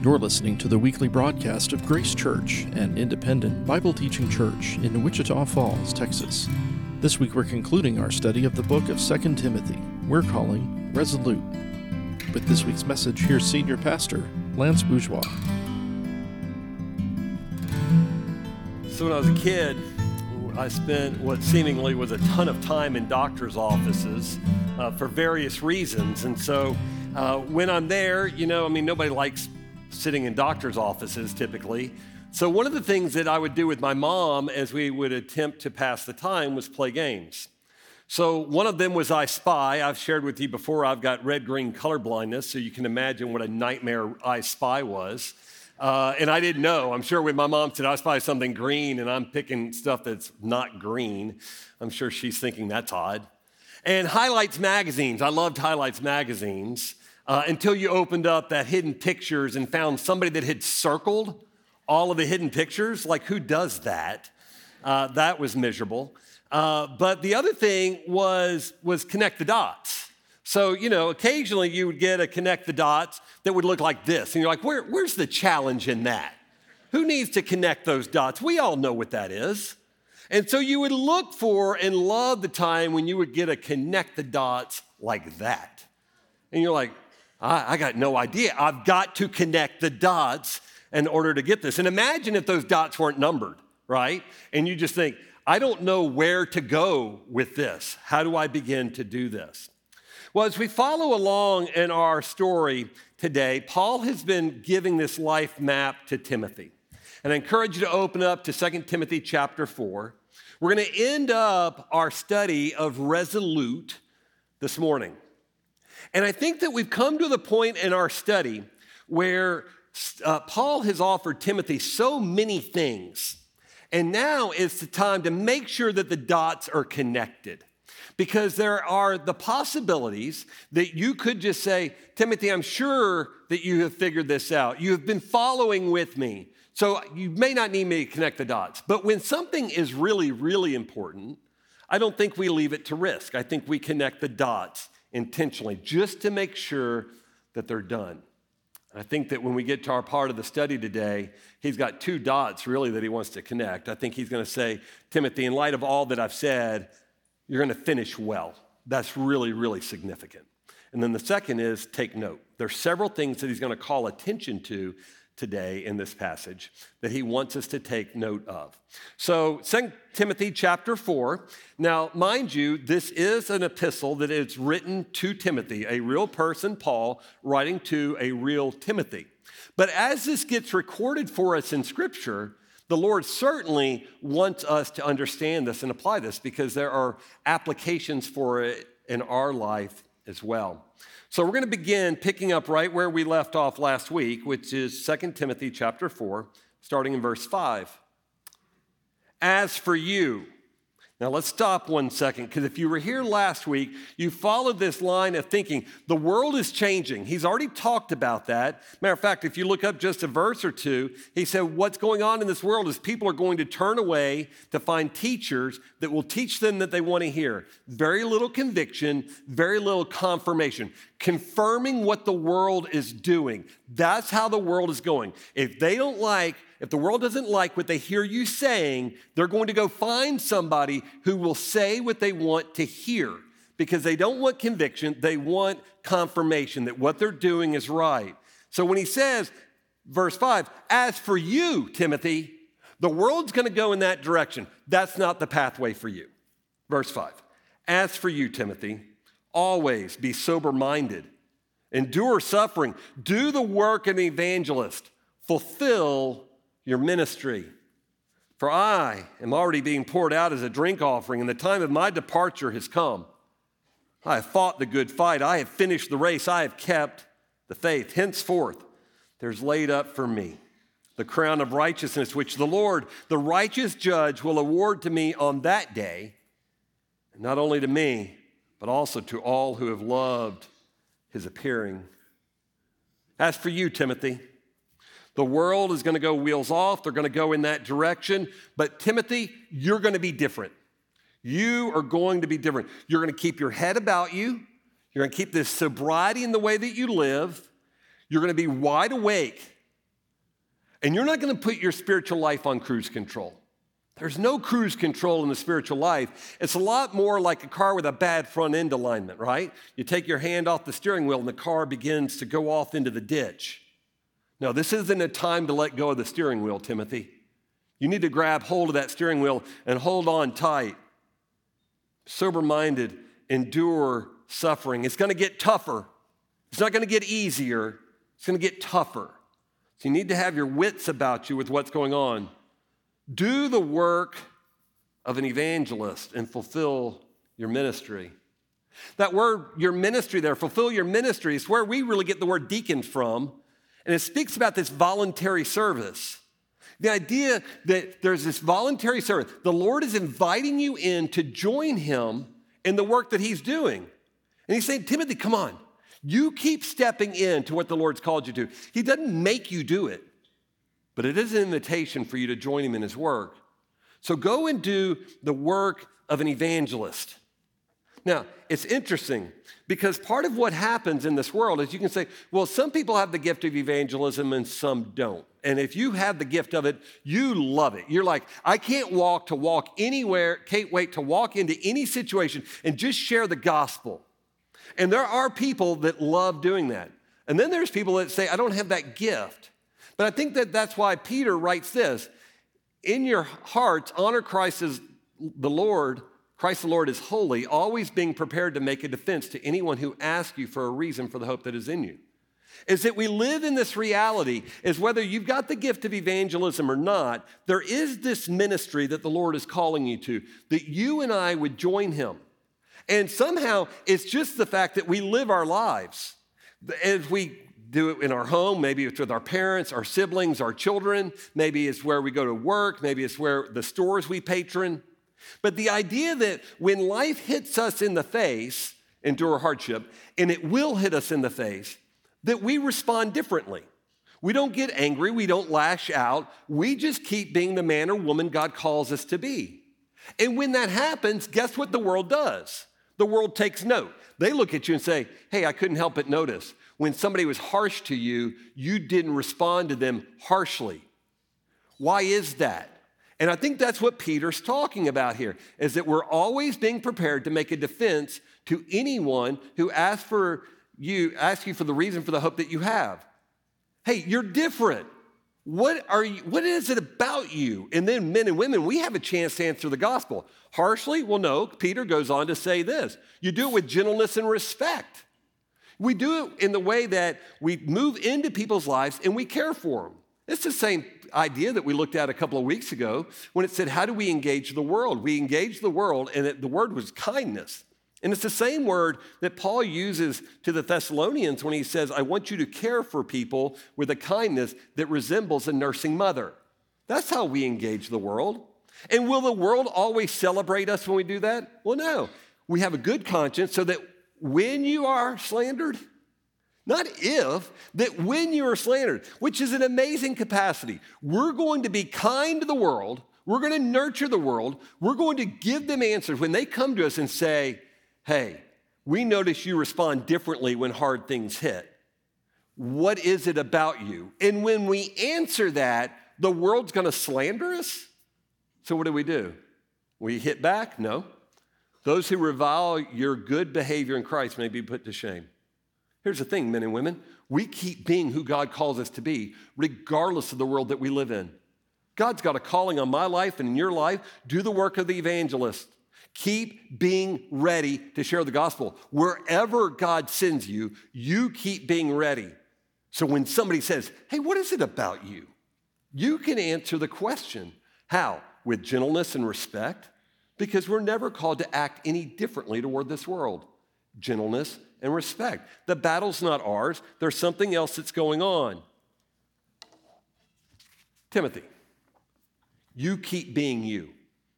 You're listening to the weekly broadcast of Grace Church, an independent Bible teaching church in Wichita Falls, Texas. This week we're concluding our study of the book of 2 Timothy, we're calling Resolute. With this week's message, here's Senior Pastor Lance Bourgeois. So, when I was a kid, I spent what seemingly was a ton of time in doctor's offices uh, for various reasons. And so, uh, when I'm there, you know, I mean, nobody likes sitting in doctor's offices typically. So, one of the things that I would do with my mom as we would attempt to pass the time was play games. So, one of them was I Spy. I've shared with you before, I've got red green color blindness, so you can imagine what a nightmare I Spy was. Uh, and I didn't know. I'm sure when my mom said I spy something green and I'm picking stuff that's not green, I'm sure she's thinking that's odd. And Highlights magazines, I loved Highlights magazines uh, until you opened up that hidden pictures and found somebody that had circled all of the hidden pictures. Like, who does that? Uh, that was miserable. Uh, but the other thing was, was connect the dots. So, you know, occasionally you would get a connect the dots that would look like this. And you're like, Where, where's the challenge in that? Who needs to connect those dots? We all know what that is. And so you would look for and love the time when you would get a connect the dots like that. And you're like, I, I got no idea. I've got to connect the dots in order to get this. And imagine if those dots weren't numbered, right? And you just think, I don't know where to go with this. How do I begin to do this? Well, as we follow along in our story today, Paul has been giving this life map to Timothy. And I encourage you to open up to 2 Timothy chapter 4. We're going to end up our study of Resolute this morning. And I think that we've come to the point in our study where uh, Paul has offered Timothy so many things. And now is the time to make sure that the dots are connected. Because there are the possibilities that you could just say, Timothy, I'm sure that you have figured this out. You have been following with me. So you may not need me to connect the dots. But when something is really, really important, I don't think we leave it to risk. I think we connect the dots intentionally just to make sure that they're done. I think that when we get to our part of the study today, he's got two dots really that he wants to connect. I think he's going to say, Timothy, in light of all that I've said, you're going to finish well. That's really, really significant. And then the second is take note. There's several things that he's going to call attention to today in this passage that he wants us to take note of. So, 2 Timothy chapter 4. Now, mind you, this is an epistle that is written to Timothy, a real person, Paul, writing to a real Timothy. But as this gets recorded for us in Scripture, the Lord certainly wants us to understand this and apply this because there are applications for it in our life as well. So we're going to begin picking up right where we left off last week, which is 2 Timothy chapter 4, starting in verse 5. As for you, now let's stop one second, because if you were here last week, you followed this line of thinking the world is changing. He's already talked about that. Matter of fact, if you look up just a verse or two, he said, What's going on in this world is people are going to turn away to find teachers that will teach them that they want to hear. Very little conviction, very little confirmation, confirming what the world is doing. That's how the world is going. If they don't like if the world doesn't like what they hear you saying, they're going to go find somebody who will say what they want to hear because they don't want conviction, they want confirmation that what they're doing is right. So when he says, verse 5, as for you, Timothy, the world's going to go in that direction. That's not the pathway for you. Verse 5, as for you, Timothy, always be sober minded, endure suffering, do the work of an evangelist, fulfill your ministry. For I am already being poured out as a drink offering, and the time of my departure has come. I have fought the good fight. I have finished the race. I have kept the faith. Henceforth, there's laid up for me the crown of righteousness, which the Lord, the righteous judge, will award to me on that day, not only to me, but also to all who have loved his appearing. As for you, Timothy, the world is going to go wheels off, they're going to go in that direction. But Timothy, you're going to be different. You are going to be different. You're going to keep your head about you. You're going to keep this sobriety in the way that you live. You're going to be wide awake And you're not going to put your spiritual life on cruise control. There's no cruise control in the spiritual life. It's a lot more like a car with a bad front end alignment, right? You take your hand off the steering wheel and the car begins to go off into the ditch. No, this isn't a time to let go of the steering wheel, Timothy. You need to grab hold of that steering wheel and hold on tight. Sober minded, endure suffering. It's going to get tougher. It's not going to get easier. It's going to get tougher. So you need to have your wits about you with what's going on. Do the work of an evangelist and fulfill your ministry. That word, your ministry there, fulfill your ministry, is where we really get the word deacon from. And it speaks about this voluntary service. The idea that there's this voluntary service. The Lord is inviting you in to join him in the work that he's doing. And he's saying, Timothy, come on. You keep stepping into what the Lord's called you to. He doesn't make you do it, but it is an invitation for you to join him in his work. So go and do the work of an evangelist. Now, it's interesting because part of what happens in this world is you can say, well, some people have the gift of evangelism and some don't. And if you have the gift of it, you love it. You're like, I can't walk to walk anywhere, can't wait to walk into any situation and just share the gospel. And there are people that love doing that. And then there's people that say, I don't have that gift. But I think that that's why Peter writes this In your hearts, honor Christ as the Lord. Christ the Lord is holy, always being prepared to make a defense to anyone who asks you for a reason for the hope that is in you. Is that we live in this reality, is whether you've got the gift of evangelism or not, there is this ministry that the Lord is calling you to, that you and I would join Him. And somehow it's just the fact that we live our lives. As we do it in our home, maybe it's with our parents, our siblings, our children, maybe it's where we go to work, maybe it's where the stores we patron. But the idea that when life hits us in the face, endure hardship, and it will hit us in the face, that we respond differently. We don't get angry, we don't lash out, we just keep being the man or woman God calls us to be. And when that happens, guess what the world does? The world takes note. They look at you and say, Hey, I couldn't help but notice. When somebody was harsh to you, you didn't respond to them harshly. Why is that? And I think that's what Peter's talking about here is that we're always being prepared to make a defense to anyone who asks for you, asks you for the reason for the hope that you have. Hey, you're different. What are you, what is it about you? And then men and women, we have a chance to answer the gospel. Harshly? Well, no. Peter goes on to say this. You do it with gentleness and respect. We do it in the way that we move into people's lives and we care for them. It's the same idea that we looked at a couple of weeks ago when it said, How do we engage the world? We engage the world, and it, the word was kindness. And it's the same word that Paul uses to the Thessalonians when he says, I want you to care for people with a kindness that resembles a nursing mother. That's how we engage the world. And will the world always celebrate us when we do that? Well, no. We have a good conscience so that when you are slandered, not if, that when you are slandered, which is an amazing capacity, we're going to be kind to the world. We're going to nurture the world. We're going to give them answers when they come to us and say, Hey, we notice you respond differently when hard things hit. What is it about you? And when we answer that, the world's gonna slander us. So, what do we do? We hit back? No. Those who revile your good behavior in Christ may be put to shame. Here's the thing, men and women we keep being who God calls us to be, regardless of the world that we live in. God's got a calling on my life and in your life. Do the work of the evangelist. Keep being ready to share the gospel. Wherever God sends you, you keep being ready. So when somebody says, Hey, what is it about you? You can answer the question. How? With gentleness and respect, because we're never called to act any differently toward this world. Gentleness and respect. The battle's not ours, there's something else that's going on. Timothy, you keep being you.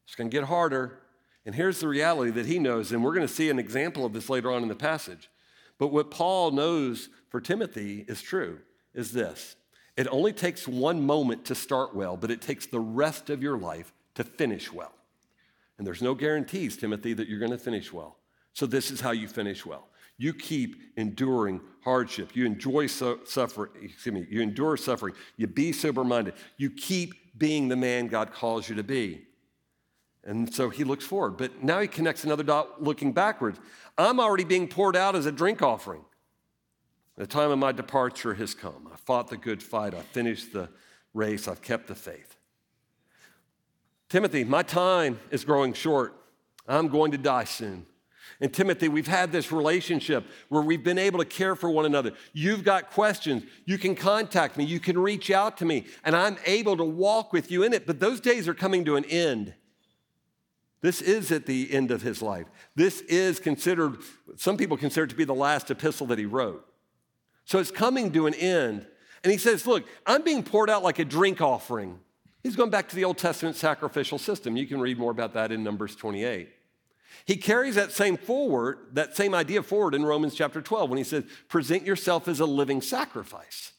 It's going to get harder. And here's the reality that he knows, and we're going to see an example of this later on in the passage. But what Paul knows for Timothy is true is this it only takes one moment to start well, but it takes the rest of your life to finish well. And there's no guarantees, Timothy, that you're going to finish well. So this is how you finish well You keep enduring hardship. You enjoy so, suffering, excuse me, you endure suffering. You be sober minded. You keep being the man God calls you to be. And so he looks forward. But now he connects another dot looking backwards. I'm already being poured out as a drink offering. The time of my departure has come. I fought the good fight. I finished the race. I've kept the faith. Timothy, my time is growing short. I'm going to die soon. And Timothy, we've had this relationship where we've been able to care for one another. You've got questions. You can contact me. You can reach out to me, and I'm able to walk with you in it. But those days are coming to an end. This is at the end of his life. This is considered, some people consider it to be the last epistle that he wrote. So it's coming to an end. And he says, Look, I'm being poured out like a drink offering. He's going back to the Old Testament sacrificial system. You can read more about that in Numbers 28. He carries that same forward, that same idea forward in Romans chapter 12 when he says, present yourself as a living sacrifice.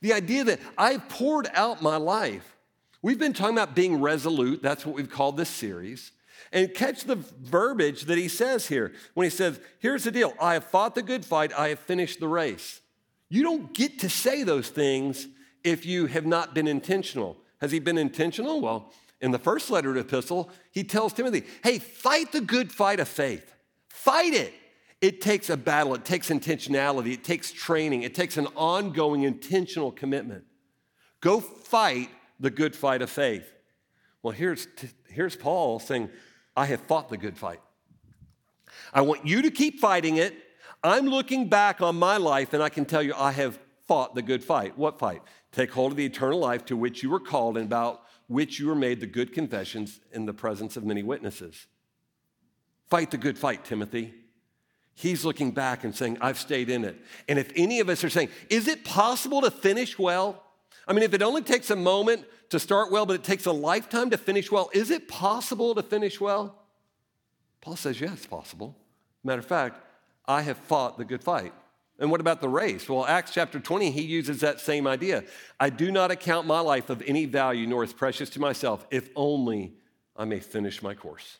The idea that I've poured out my life. We've been talking about being resolute. That's what we've called this series. And catch the verbiage that he says here when he says, Here's the deal I have fought the good fight, I have finished the race. You don't get to say those things if you have not been intentional. Has he been intentional? Well, in the first letter to the epistle, he tells Timothy, Hey, fight the good fight of faith. Fight it. It takes a battle, it takes intentionality, it takes training, it takes an ongoing intentional commitment. Go fight the good fight of faith. Well, here's, here's Paul saying, I have fought the good fight. I want you to keep fighting it. I'm looking back on my life and I can tell you I have fought the good fight. What fight? Take hold of the eternal life to which you were called and about which you were made the good confessions in the presence of many witnesses. Fight the good fight, Timothy. He's looking back and saying, I've stayed in it. And if any of us are saying, is it possible to finish well? I mean, if it only takes a moment to start well, but it takes a lifetime to finish well, is it possible to finish well? Paul says, yes, it's possible. Matter of fact, I have fought the good fight. And what about the race? Well, Acts chapter 20, he uses that same idea. I do not account my life of any value nor as precious to myself, if only I may finish my course.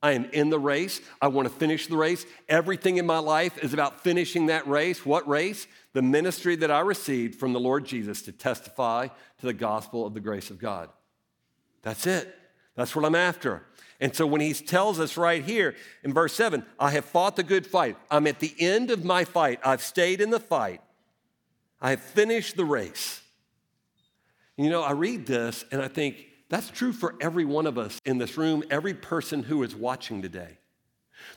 I am in the race. I want to finish the race. Everything in my life is about finishing that race. What race? The ministry that I received from the Lord Jesus to testify to the gospel of the grace of God. That's it. That's what I'm after. And so when he tells us right here in verse 7, I have fought the good fight. I'm at the end of my fight. I've stayed in the fight. I have finished the race. You know, I read this and I think, that's true for every one of us in this room, every person who is watching today.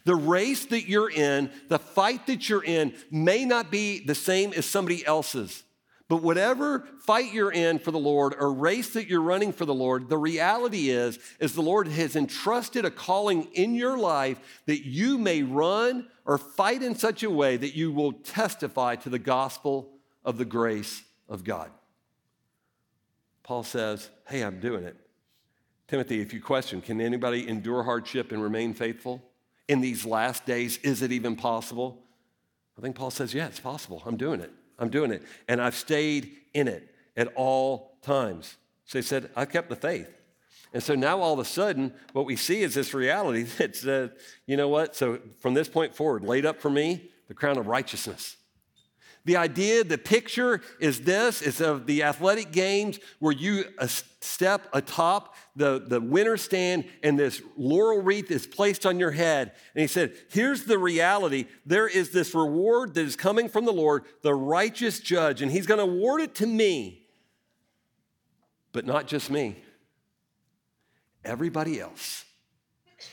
The race that you're in, the fight that you're in, may not be the same as somebody else's. But whatever fight you're in for the Lord or race that you're running for the Lord, the reality is is the Lord has entrusted a calling in your life that you may run or fight in such a way that you will testify to the gospel of the grace of God. Paul says, Hey, I'm doing it. Timothy, if you question, can anybody endure hardship and remain faithful in these last days? Is it even possible? I think Paul says, Yeah, it's possible. I'm doing it. I'm doing it. And I've stayed in it at all times. So he said, I've kept the faith. And so now all of a sudden, what we see is this reality that says, uh, you know what? So from this point forward, laid up for me the crown of righteousness. The idea, the picture is this is of the athletic games where you uh, step atop the, the winner stand and this laurel wreath is placed on your head. And he said, Here's the reality there is this reward that is coming from the Lord, the righteous judge, and he's going to award it to me. But not just me, everybody else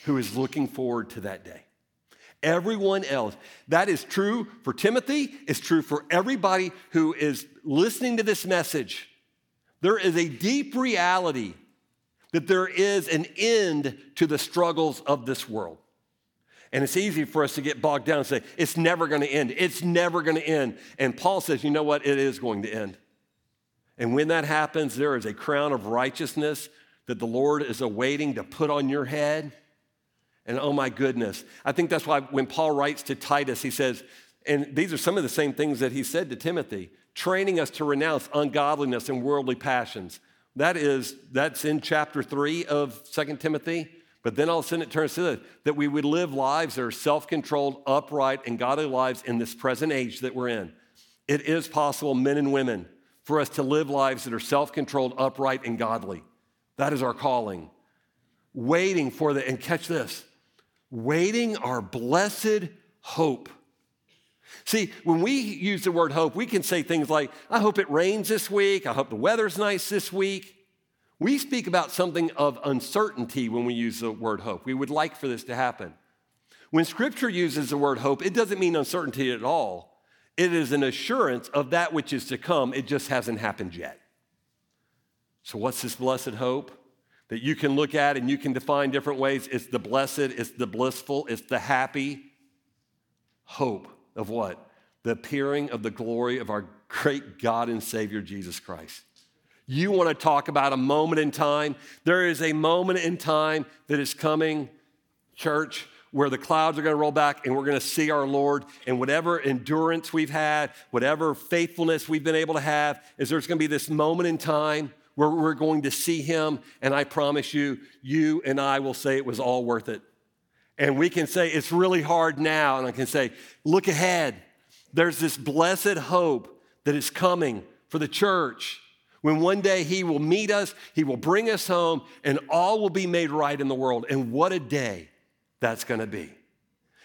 who is looking forward to that day everyone else. That is true for Timothy, it's true for everybody who is listening to this message. There is a deep reality that there is an end to the struggles of this world. And it's easy for us to get bogged down and say, it's never going to end. It's never going to end. And Paul says, you know what? It is going to end. And when that happens, there is a crown of righteousness that the Lord is awaiting to put on your head. And oh my goodness. I think that's why when Paul writes to Titus, he says, and these are some of the same things that he said to Timothy, training us to renounce ungodliness and worldly passions. That is, that's in chapter three of Second Timothy, But then all of a sudden it turns to this that we would live lives that are self controlled, upright, and godly lives in this present age that we're in. It is possible, men and women, for us to live lives that are self controlled, upright, and godly. That is our calling. Waiting for the, and catch this, waiting our blessed hope. See, when we use the word hope, we can say things like, I hope it rains this week. I hope the weather's nice this week. We speak about something of uncertainty when we use the word hope. We would like for this to happen. When scripture uses the word hope, it doesn't mean uncertainty at all. It is an assurance of that which is to come. It just hasn't happened yet. So, what's this blessed hope? That you can look at and you can define different ways. It's the blessed, it's the blissful, it's the happy hope of what? The appearing of the glory of our great God and Savior Jesus Christ. You want to talk about a moment in time? There is a moment in time that is coming, church, where the clouds are going to roll back and we're going to see our Lord. And whatever endurance we've had, whatever faithfulness we've been able to have, is there's going to be this moment in time we're going to see Him. And I promise you, you and I will say it was all worth it. And we can say it's really hard now. And I can say, look ahead. There's this blessed hope that is coming for the church. When one day he will meet us, he will bring us home, and all will be made right in the world. And what a day! that's going to be.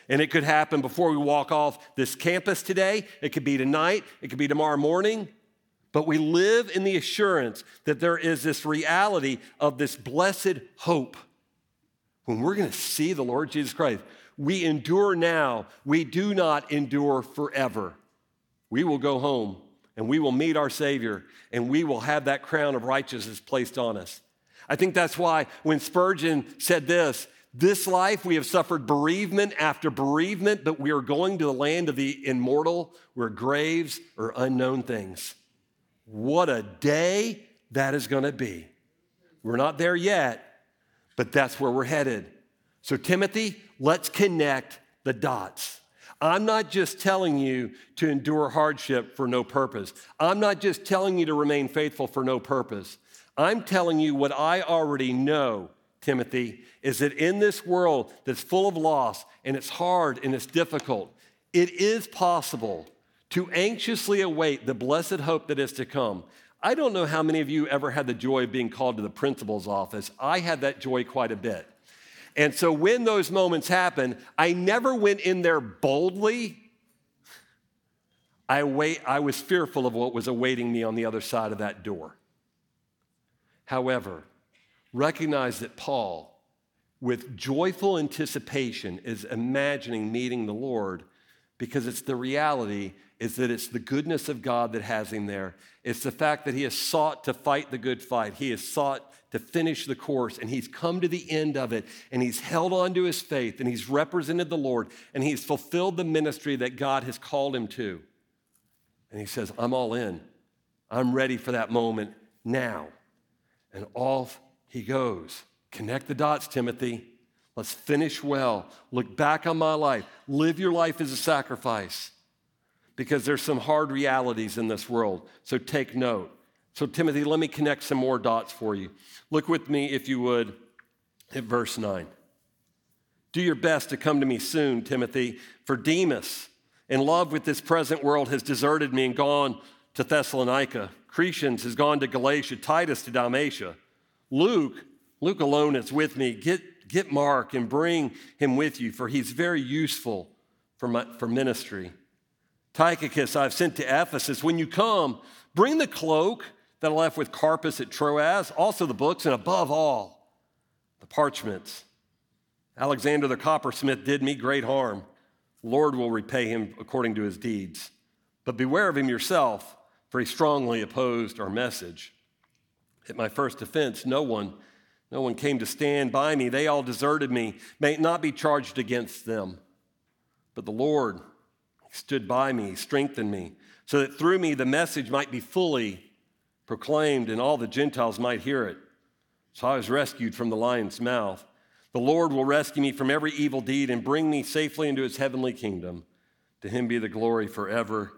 And it could happen before we walk off this campus today. It could be tonight. It could be tomorrow morning. But we live in the assurance that there is this reality of this blessed hope. When we're going to see the Lord Jesus Christ, we endure now. We do not endure forever. We will go home and we will meet our Savior and we will have that crown of righteousness placed on us. I think that's why when Spurgeon said this, this life, we have suffered bereavement after bereavement, but we are going to the land of the immortal where graves are unknown things. What a day that is going to be. We're not there yet, but that's where we're headed. So, Timothy, let's connect the dots. I'm not just telling you to endure hardship for no purpose. I'm not just telling you to remain faithful for no purpose. I'm telling you what I already know Timothy, is that in this world that's full of loss and it's hard and it's difficult, it is possible to anxiously await the blessed hope that is to come. I don't know how many of you ever had the joy of being called to the principal's office. I had that joy quite a bit. And so when those moments happen, I never went in there boldly. I, wait, I was fearful of what was awaiting me on the other side of that door. However, recognize that Paul, with joyful anticipation, is imagining meeting the Lord because it's the reality is that it's the goodness of God that has him there. It's the fact that he has sought to fight the good fight. He has sought to finish the course and he's come to the end of it and he's held on to his faith and he's represented the Lord and he's fulfilled the ministry that God has called him to. And he says, I'm all in. I'm ready for that moment now. And off he goes. Connect the dots, Timothy. Let's finish well. Look back on my life. Live your life as a sacrifice because there's some hard realities in this world. So take note. So, Timothy, let me connect some more dots for you. Look with me, if you would, at verse 9. Do your best to come to me soon, Timothy, for Demas, in love with this present world, has deserted me and gone to Thessalonica. Crescens has gone to Galatia, Titus to Dalmatia. Luke, Luke alone is with me. Get, get Mark and bring him with you, for he's very useful for, my, for ministry. Tychicus I've sent to Ephesus. When you come, bring the cloak that I left with Carpus at Troas, also the books, and above all, the parchments. Alexander the coppersmith did me great harm. The Lord will repay him according to his deeds. But beware of him yourself, for he strongly opposed our message. At my first offense, no one, no one came to stand by me. They all deserted me. May it not be charged against them. But the Lord stood by me, strengthened me, so that through me the message might be fully proclaimed and all the Gentiles might hear it. So I was rescued from the lion's mouth. The Lord will rescue me from every evil deed and bring me safely into his heavenly kingdom. To him be the glory forever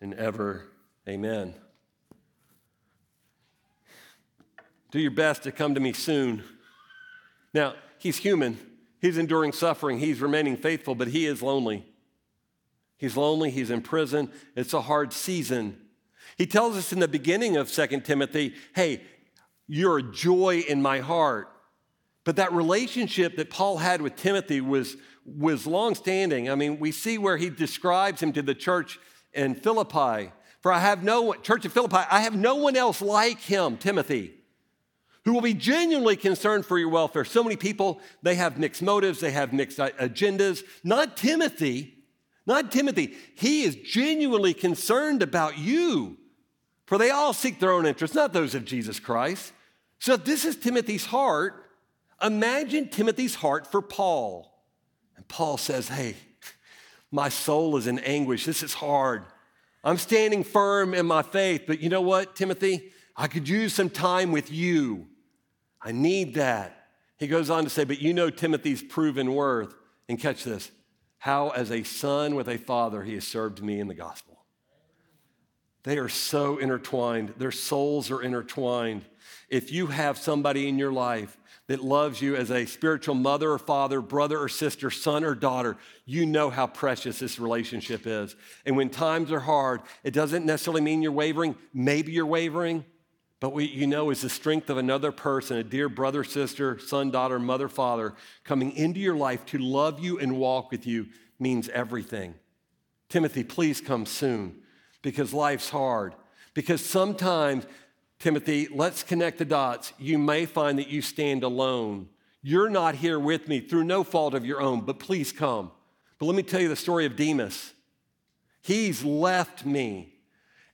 and ever. Amen. Do your best to come to me soon. Now, he's human. He's enduring suffering. He's remaining faithful, but he is lonely. He's lonely. He's in prison. It's a hard season. He tells us in the beginning of 2 Timothy, hey, you're a joy in my heart. But that relationship that Paul had with Timothy was, was longstanding. I mean, we see where he describes him to the church in Philippi. For I have no church of Philippi, I have no one else like him, Timothy, who will be genuinely concerned for your welfare. So many people, they have mixed motives, they have mixed agendas. Not Timothy, not Timothy. He is genuinely concerned about you. For they all seek their own interests, not those of Jesus Christ. So if this is Timothy's heart, imagine Timothy's heart for Paul. And Paul says, Hey, my soul is in anguish. This is hard. I'm standing firm in my faith, but you know what, Timothy? I could use some time with you. I need that. He goes on to say, But you know Timothy's proven worth. And catch this how, as a son with a father, he has served me in the gospel. They are so intertwined, their souls are intertwined. If you have somebody in your life that loves you as a spiritual mother or father, brother or sister, son or daughter, you know how precious this relationship is. And when times are hard, it doesn't necessarily mean you're wavering. Maybe you're wavering, but what you know is the strength of another person, a dear brother, sister, son, daughter, mother, father, coming into your life to love you and walk with you means everything. Timothy, please come soon because life's hard. Because sometimes, Timothy, let's connect the dots. You may find that you stand alone. You're not here with me through no fault of your own, but please come. But let me tell you the story of Demas. He's left me.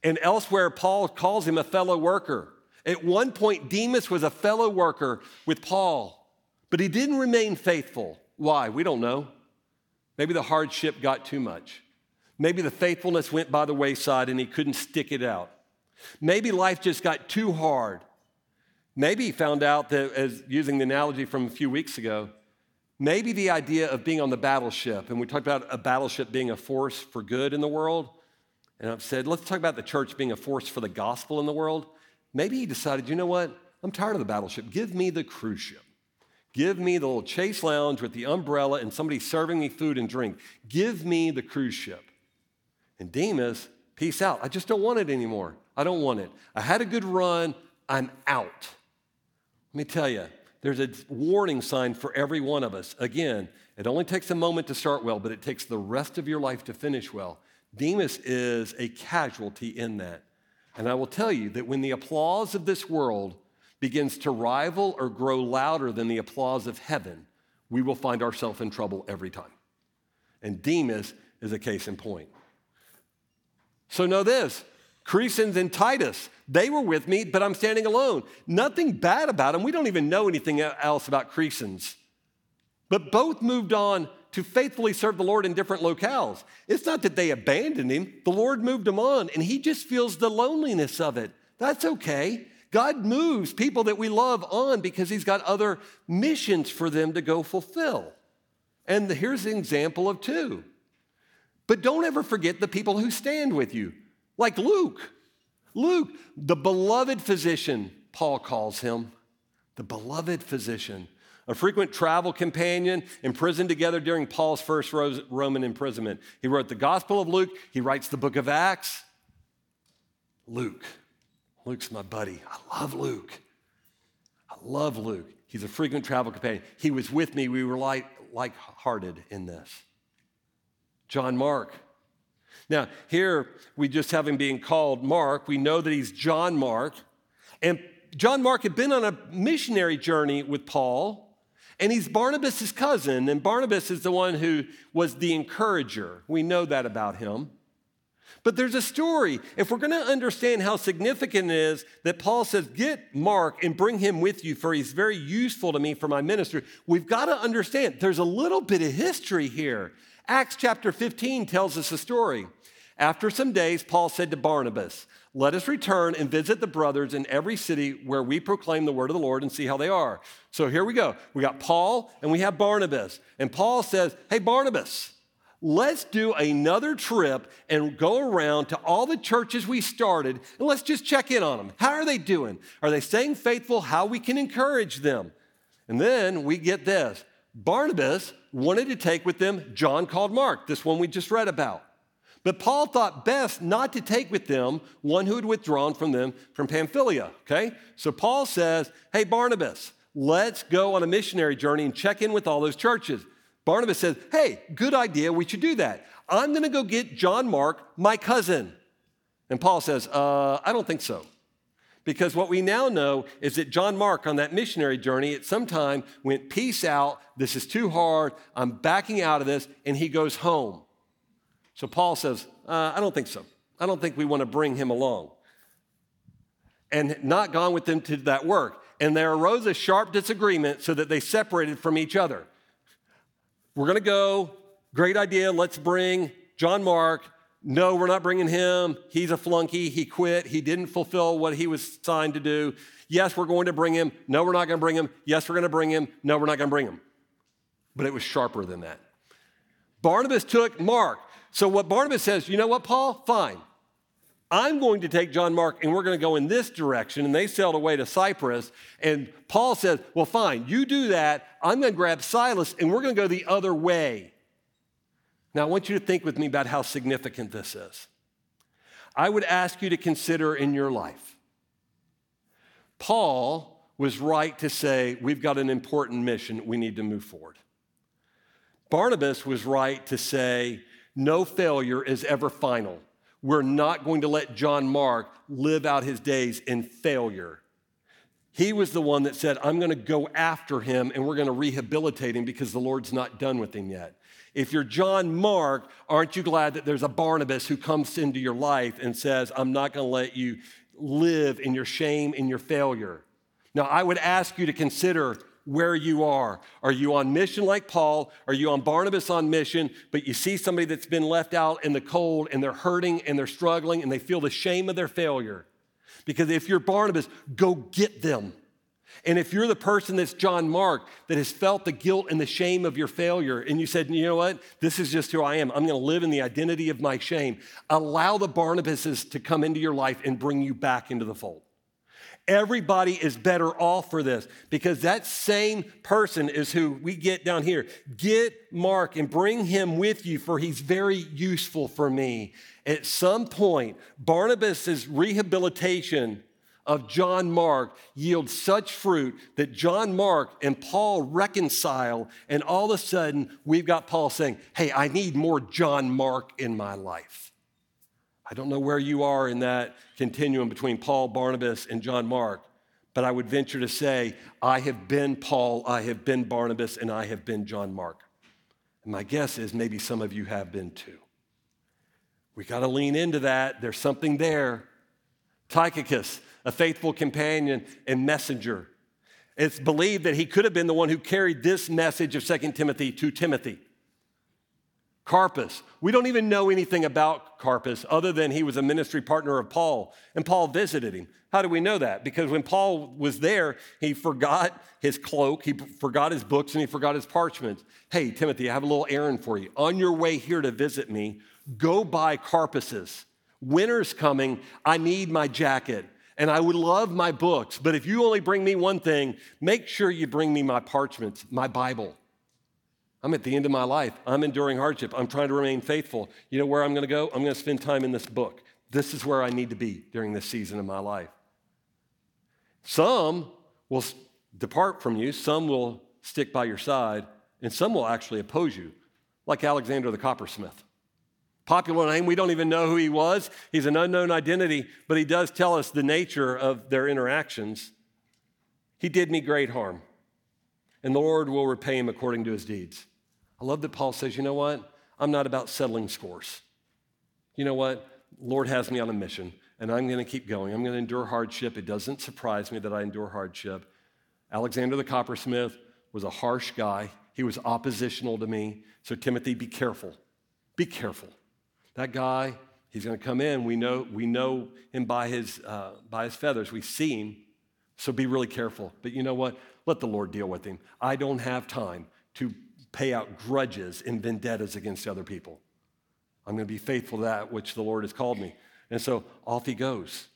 And elsewhere, Paul calls him a fellow worker. At one point, Demas was a fellow worker with Paul, but he didn't remain faithful. Why? We don't know. Maybe the hardship got too much. Maybe the faithfulness went by the wayside and he couldn't stick it out. Maybe life just got too hard. Maybe he found out that, as using the analogy from a few weeks ago, maybe the idea of being on the battleship, and we talked about a battleship being a force for good in the world, and I've said, let's talk about the church being a force for the gospel in the world. Maybe he decided, you know what? I'm tired of the battleship. Give me the cruise ship. Give me the little chase lounge with the umbrella and somebody serving me food and drink. Give me the cruise ship. And Demas, peace out. I just don't want it anymore. I don't want it. I had a good run. I'm out. Let me tell you, there's a warning sign for every one of us. Again, it only takes a moment to start well, but it takes the rest of your life to finish well. Demas is a casualty in that. And I will tell you that when the applause of this world begins to rival or grow louder than the applause of heaven, we will find ourselves in trouble every time. And Demas is a case in point. So know this Crescens and Titus, they were with me, but I'm standing alone. Nothing bad about them. We don't even know anything else about Crescens. But both moved on to faithfully serve the Lord in different locales. It's not that they abandoned him, the Lord moved him on, and he just feels the loneliness of it. That's okay. God moves people that we love on because he's got other missions for them to go fulfill. And here's an example of two. But don't ever forget the people who stand with you, like Luke. Luke, the beloved physician, Paul calls him, the beloved physician, a frequent travel companion, imprisoned together during Paul's first Roman imprisonment. He wrote the Gospel of Luke, he writes the book of Acts. Luke. Luke's my buddy. I love Luke. I love Luke. He's a frequent travel companion. He was with me. We were like, like hearted in this. John Mark. Now, here we just have him being called Mark. We know that he's John Mark. And John Mark had been on a missionary journey with Paul, and he's Barnabas' cousin, and Barnabas is the one who was the encourager. We know that about him. But there's a story. If we're going to understand how significant it is that Paul says, Get Mark and bring him with you, for he's very useful to me for my ministry, we've got to understand there's a little bit of history here. Acts chapter 15 tells us a story. After some days, Paul said to Barnabas, Let us return and visit the brothers in every city where we proclaim the word of the Lord and see how they are. So here we go. We got Paul and we have Barnabas. And Paul says, Hey, Barnabas, let's do another trip and go around to all the churches we started and let's just check in on them. How are they doing? Are they staying faithful? How we can encourage them? And then we get this Barnabas wanted to take with them John called Mark, this one we just read about. But Paul thought best not to take with them one who had withdrawn from them from Pamphylia, okay? So Paul says, Hey, Barnabas, let's go on a missionary journey and check in with all those churches. Barnabas says, Hey, good idea, we should do that. I'm gonna go get John Mark, my cousin. And Paul says, uh, I don't think so. Because what we now know is that John Mark on that missionary journey at some time went, Peace out, this is too hard, I'm backing out of this, and he goes home. So Paul says, uh, I don't think so. I don't think we want to bring him along. And not gone with them to that work. And there arose a sharp disagreement so that they separated from each other. We're going to go, great idea, let's bring John Mark no, we're not bringing him. He's a flunky. He quit. He didn't fulfill what he was signed to do. Yes, we're going to bring him. No, we're not going to bring him. Yes, we're going to bring him. No, we're not going to bring him. But it was sharper than that. Barnabas took Mark. So, what Barnabas says, you know what, Paul? Fine. I'm going to take John Mark and we're going to go in this direction. And they sailed away to Cyprus. And Paul says, well, fine, you do that. I'm going to grab Silas and we're going to go the other way. Now, I want you to think with me about how significant this is. I would ask you to consider in your life. Paul was right to say, We've got an important mission, we need to move forward. Barnabas was right to say, No failure is ever final. We're not going to let John Mark live out his days in failure. He was the one that said, I'm going to go after him and we're going to rehabilitate him because the Lord's not done with him yet. If you're John Mark, aren't you glad that there's a Barnabas who comes into your life and says, I'm not going to let you live in your shame and your failure? Now, I would ask you to consider where you are. Are you on mission like Paul? Are you on Barnabas on mission, but you see somebody that's been left out in the cold and they're hurting and they're struggling and they feel the shame of their failure? Because if you're Barnabas, go get them. And if you're the person that's John Mark that has felt the guilt and the shame of your failure, and you said, you know what, this is just who I am, I'm gonna live in the identity of my shame, allow the Barnabases to come into your life and bring you back into the fold. Everybody is better off for this because that same person is who we get down here. Get Mark and bring him with you, for he's very useful for me. At some point, Barnabas's rehabilitation of John Mark yields such fruit that John Mark and Paul reconcile, and all of a sudden we've got Paul saying, Hey, I need more John Mark in my life. I don't know where you are in that continuum between Paul, Barnabas, and John Mark, but I would venture to say, I have been Paul, I have been Barnabas, and I have been John Mark. And my guess is maybe some of you have been too. We got to lean into that. There's something there. Tychicus, a faithful companion and messenger. It's believed that he could have been the one who carried this message of 2 Timothy to Timothy. Carpus. We don't even know anything about Carpus other than he was a ministry partner of Paul, and Paul visited him. How do we know that? Because when Paul was there, he forgot his cloak, he forgot his books, and he forgot his parchments. Hey, Timothy, I have a little errand for you. On your way here to visit me, go by Carpus's. Winter's coming. I need my jacket and I would love my books, but if you only bring me one thing, make sure you bring me my parchments, my Bible. I'm at the end of my life. I'm enduring hardship. I'm trying to remain faithful. You know where I'm going to go? I'm going to spend time in this book. This is where I need to be during this season of my life. Some will depart from you, some will stick by your side, and some will actually oppose you, like Alexander the coppersmith popular name. We don't even know who he was. He's an unknown identity, but he does tell us the nature of their interactions. He did me great harm, and the Lord will repay him according to his deeds. I love that Paul says, you know what? I'm not about settling scores. You know what? Lord has me on a mission, and I'm going to keep going. I'm going to endure hardship. It doesn't surprise me that I endure hardship. Alexander the coppersmith was a harsh guy. He was oppositional to me. So, Timothy, be careful. Be careful. That guy, he's going to come in. We know, we know him by his, uh, by his feathers. We see him. So be really careful. But you know what? Let the Lord deal with him. I don't have time to pay out grudges and vendettas against other people. I'm going to be faithful to that which the Lord has called me. And so off he goes.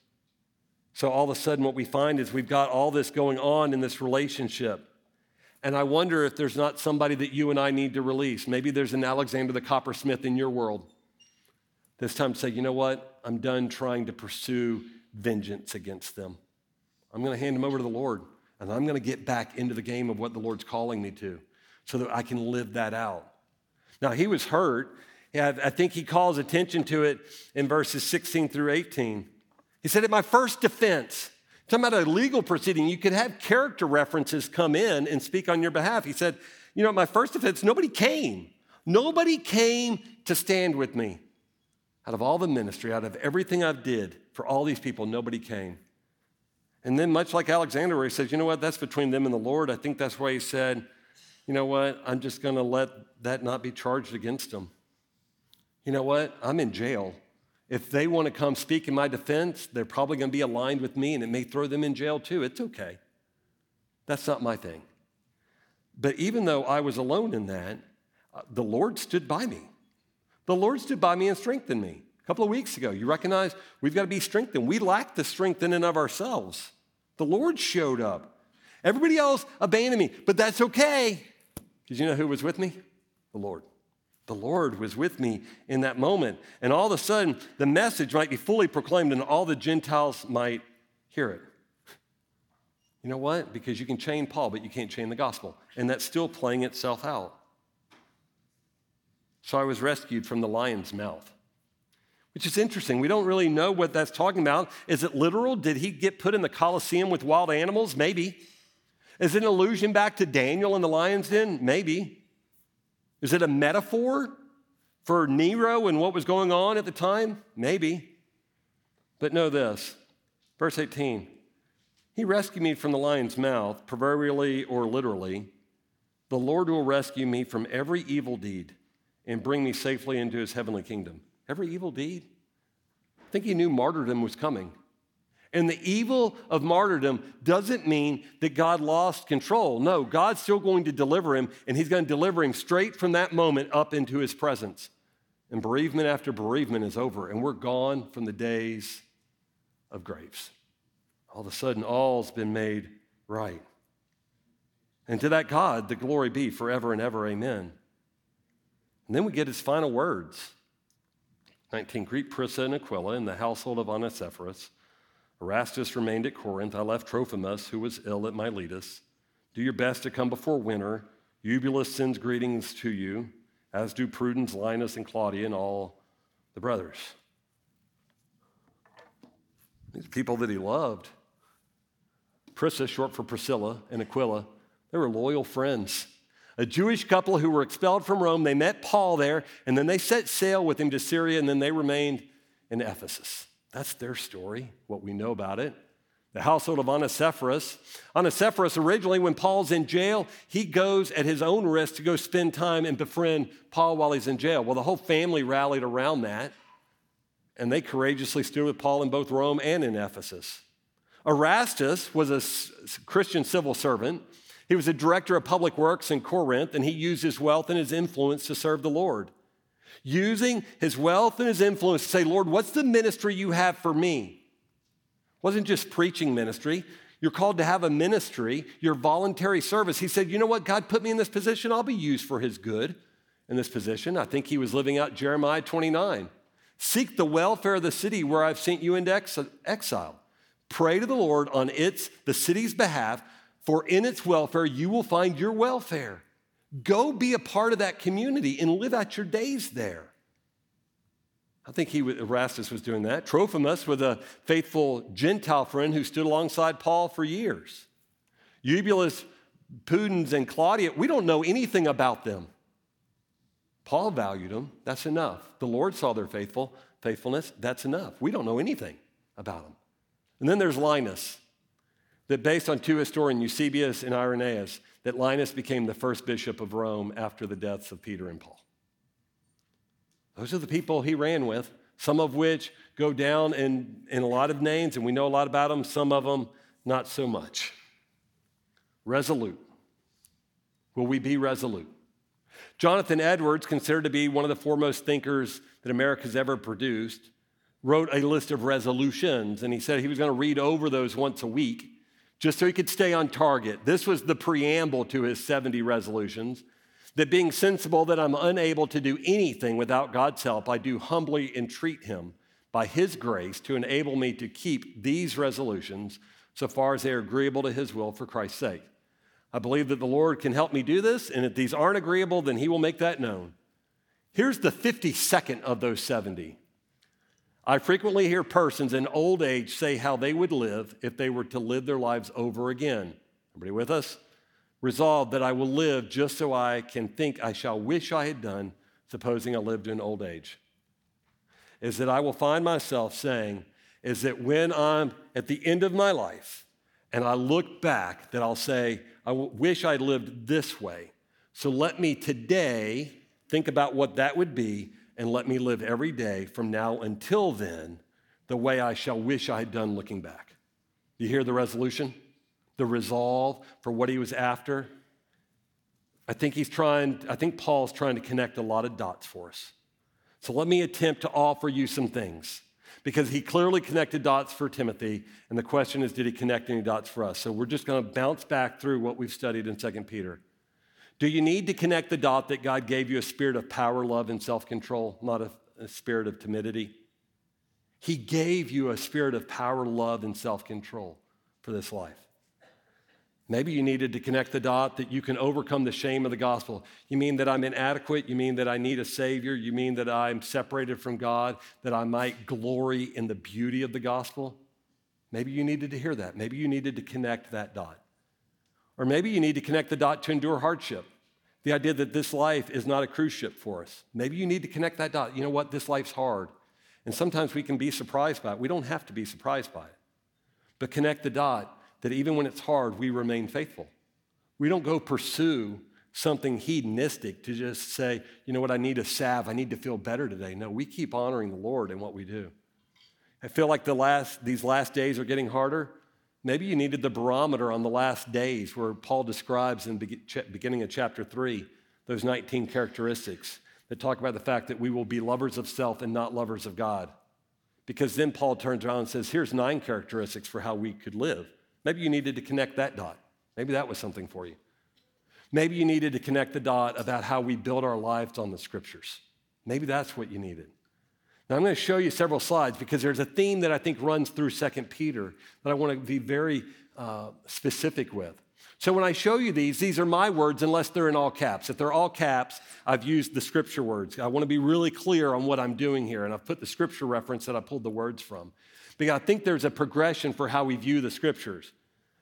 So all of a sudden, what we find is we've got all this going on in this relationship. And I wonder if there's not somebody that you and I need to release. Maybe there's an Alexander the coppersmith in your world. This time to say, you know what? I'm done trying to pursue vengeance against them. I'm going to hand them over to the Lord, and I'm going to get back into the game of what the Lord's calling me to so that I can live that out. Now, he was hurt. I think he calls attention to it in verses 16 through 18. He said, At my first defense, talking about a legal proceeding, you could have character references come in and speak on your behalf. He said, You know, at my first defense, nobody came. Nobody came to stand with me. Out of all the ministry, out of everything I've did for all these people, nobody came. And then, much like Alexander, where he says, you know what, that's between them and the Lord, I think that's why he said, you know what, I'm just going to let that not be charged against them. You know what, I'm in jail. If they want to come speak in my defense, they're probably going to be aligned with me and it may throw them in jail too. It's okay. That's not my thing. But even though I was alone in that, uh, the Lord stood by me. The Lord stood by me and strengthened me. A couple of weeks ago, you recognize we've got to be strengthened. We lack the strength in and of ourselves. The Lord showed up. Everybody else abandoned me, but that's okay. Because you know who was with me? The Lord. The Lord was with me in that moment. And all of a sudden, the message might be fully proclaimed and all the Gentiles might hear it. You know what? Because you can chain Paul, but you can't chain the gospel. And that's still playing itself out. So I was rescued from the lion's mouth, which is interesting. We don't really know what that's talking about. Is it literal? Did he get put in the Colosseum with wild animals? Maybe. Is it an allusion back to Daniel in the lion's den? Maybe. Is it a metaphor for Nero and what was going on at the time? Maybe. But know this verse 18 He rescued me from the lion's mouth, proverbially or literally. The Lord will rescue me from every evil deed and bring me safely into his heavenly kingdom. Every evil deed. I think he knew martyrdom was coming. And the evil of martyrdom doesn't mean that God lost control. No, God's still going to deliver him, and he's going to deliver him straight from that moment up into his presence. And bereavement after bereavement is over, and we're gone from the days of graves. All of a sudden, all's been made right. And to that God, the glory be forever and ever. Amen. And then we get his final words 19 Greet Prisca and Aquila in the household of Onesiphorus. Erastus remained at Corinth. I left Trophimus, who was ill at Miletus. Do your best to come before winter. Eubulus sends greetings to you, as do Pudens, Linus, and Claudia, and all the brothers. These people that he loved. Prisca, short for Priscilla, and Aquila, they were loyal friends a Jewish couple who were expelled from Rome. They met Paul there, and then they set sail with him to Syria, and then they remained in Ephesus. That's their story, what we know about it. The household of Onesiphorus. Onesiphorus, originally, when Paul's in jail, he goes at his own risk to go spend time and befriend Paul while he's in jail. Well, the whole family rallied around that, and they courageously stood with Paul in both Rome and in Ephesus. Erastus was a Christian civil servant. He was a director of public works in Corinth, and he used his wealth and his influence to serve the Lord. Using his wealth and his influence to say, Lord, what's the ministry you have for me? It wasn't just preaching ministry. You're called to have a ministry, your voluntary service. He said, You know what? God put me in this position. I'll be used for his good in this position. I think he was living out Jeremiah 29. Seek the welfare of the city where I've sent you into exile. Pray to the Lord on its, the city's behalf for in its welfare you will find your welfare. Go be a part of that community and live out your days there. I think he, Erastus was doing that. Trophimus was a faithful Gentile friend who stood alongside Paul for years. Eubulus, Pudens, and Claudia, we don't know anything about them. Paul valued them. That's enough. The Lord saw their faithful faithfulness. That's enough. We don't know anything about them. And then there's Linus that based on two historians, Eusebius and Irenaeus, that Linus became the first bishop of Rome after the deaths of Peter and Paul. Those are the people he ran with, some of which go down in, in a lot of names, and we know a lot about them, some of them not so much. Resolute. Will we be resolute? Jonathan Edwards, considered to be one of the foremost thinkers that America's ever produced, wrote a list of resolutions, and he said he was going to read over those once a week just so he could stay on target. This was the preamble to his 70 resolutions. That being sensible that I'm unable to do anything without God's help, I do humbly entreat him by his grace to enable me to keep these resolutions so far as they are agreeable to his will for Christ's sake. I believe that the Lord can help me do this, and if these aren't agreeable, then he will make that known. Here's the 52nd of those 70. I frequently hear persons in old age say how they would live if they were to live their lives over again. Everybody with us? Resolved that I will live just so I can think I shall wish I had done, supposing I lived in old age. Is that I will find myself saying, is that when I'm at the end of my life and I look back, that I'll say, I wish I'd lived this way. So let me today think about what that would be and let me live every day from now until then the way I shall wish I had done looking back. You hear the resolution? The resolve for what he was after? I think he's trying, I think Paul's trying to connect a lot of dots for us. So let me attempt to offer you some things because he clearly connected dots for Timothy, and the question is, did he connect any dots for us? So we're just going to bounce back through what we've studied in 2 Peter. Do you need to connect the dot that God gave you a spirit of power, love, and self control, not a, a, spirit of timidity? He gave you a spirit of power, love, and self control for this life. Maybe you needed to connect the dot that you can overcome the shame of the gospel. You mean that I'm inadequate? You mean that I need a savior? You mean that I'm separated from God, that I might glory in the beauty of the gospel? Maybe you needed to hear that. Maybe you needed to connect that dot. Or maybe you need to connect the dot to endure hardship. The idea that this life is not a cruise ship for us. Maybe you need to connect that dot. You know what? This life's hard. And sometimes we can be surprised by it. We don't have to be surprised by it. But connect the dot that even when it's hard, we remain faithful. We don't go pursue something hedonistic to just say, you know what, I need a salve, I need to feel better today. No, we keep honoring the Lord in what we do. I feel like the last, these last days are getting harder. Maybe you needed the barometer on the last days where Paul describes in the beginning of chapter 3 those 19 characteristics that talk about the fact that we will be lovers of self and not lovers of God. Because then Paul turns around and says, here's nine characteristics for how we could live. Maybe you needed to connect that dot. Maybe that was something for you. Maybe you needed to connect the dot about how we build our lives on the scriptures. Maybe that's what you needed. Now, I'm going to show you several slides because there's a theme that I think runs through 2 Peter that I want to be very uh, specific with. So, when I show you these, these are my words unless they're in all caps. If they're all caps, I've used the scripture words. I want to be really clear on what I'm doing here, and I've put the scripture reference that I pulled the words from. Because I think there's a progression for how we view the scriptures.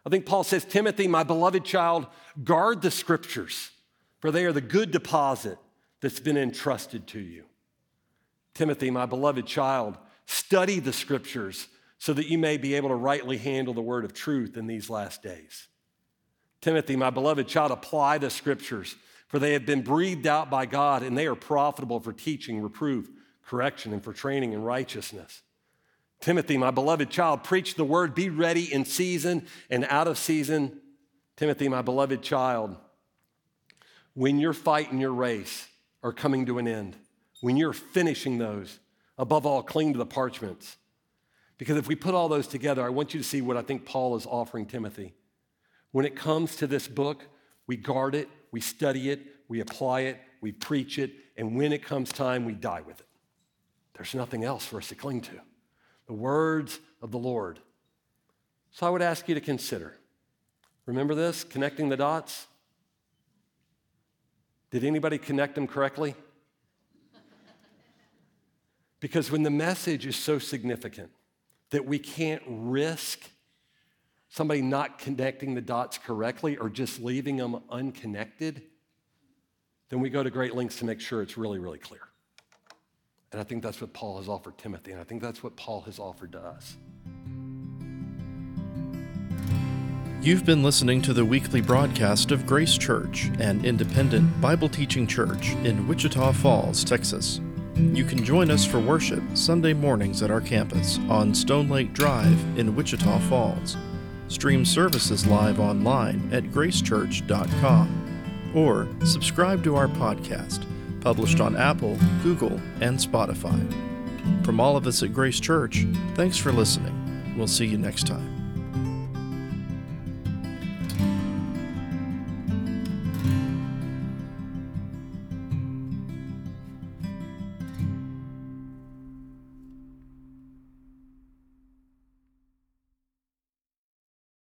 I think Paul says, Timothy, my beloved child, guard the scriptures, for they are the good deposit that's been entrusted to you. Timothy, my beloved child, study the scriptures so that you may be able to rightly handle the word of truth in these last days. Timothy, my beloved child, apply the scriptures, for they have been breathed out by God and they are profitable for teaching, reproof, correction, and for training in righteousness. Timothy, my beloved child, preach the word, be ready in season and out of season. Timothy, my beloved child, when your fight and your race are coming to an end, when you're finishing those, above all, cling to the parchments. Because if we put all those together, I want you to see what I think Paul is offering Timothy. When it comes to this book, we guard it, we study it, we apply it, we preach it, and when it comes time, we die with it. There's nothing else for us to cling to. The words of the Lord. So I would ask you to consider. Remember this, connecting the dots? Did anybody connect them correctly? Because when the message is so significant that we can't risk somebody not connecting the dots correctly or just leaving them unconnected, then we go to great lengths to make sure it's really, really clear. And I think that's what Paul has offered Timothy, and I think that's what Paul has offered to us. You've been listening to the weekly broadcast of Grace Church, an independent Bible teaching church in Wichita Falls, Texas. You can join us for worship Sunday mornings at our campus on Stone Lake Drive in Wichita Falls. Stream services live online at gracechurch.com or subscribe to our podcast, published on Apple, Google, and Spotify. From all of us at Grace Church, thanks for listening. We'll see you next time.